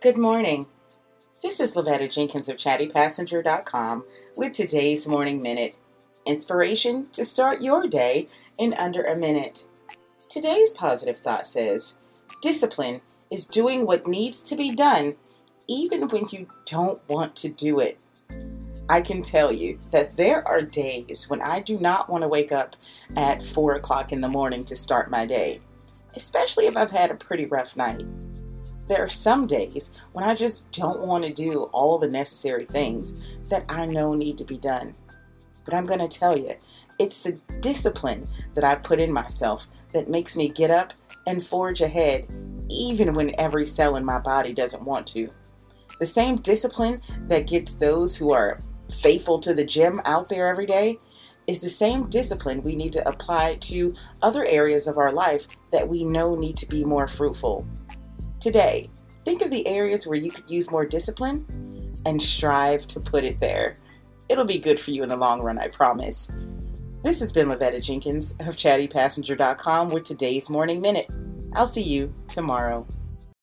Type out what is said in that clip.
Good morning. This is Lavetta Jenkins of ChattyPassenger.com with today's Morning Minute. Inspiration to start your day in under a minute. Today's positive thought says Discipline is doing what needs to be done even when you don't want to do it. I can tell you that there are days when I do not want to wake up at 4 o'clock in the morning to start my day, especially if I've had a pretty rough night. There are some days when I just don't want to do all the necessary things that I know need to be done. But I'm going to tell you, it's the discipline that I put in myself that makes me get up and forge ahead, even when every cell in my body doesn't want to. The same discipline that gets those who are faithful to the gym out there every day is the same discipline we need to apply to other areas of our life that we know need to be more fruitful. Today, think of the areas where you could use more discipline and strive to put it there. It'll be good for you in the long run, I promise. This has been Lavetta Jenkins of ChattyPassenger.com with today's Morning Minute. I'll see you tomorrow.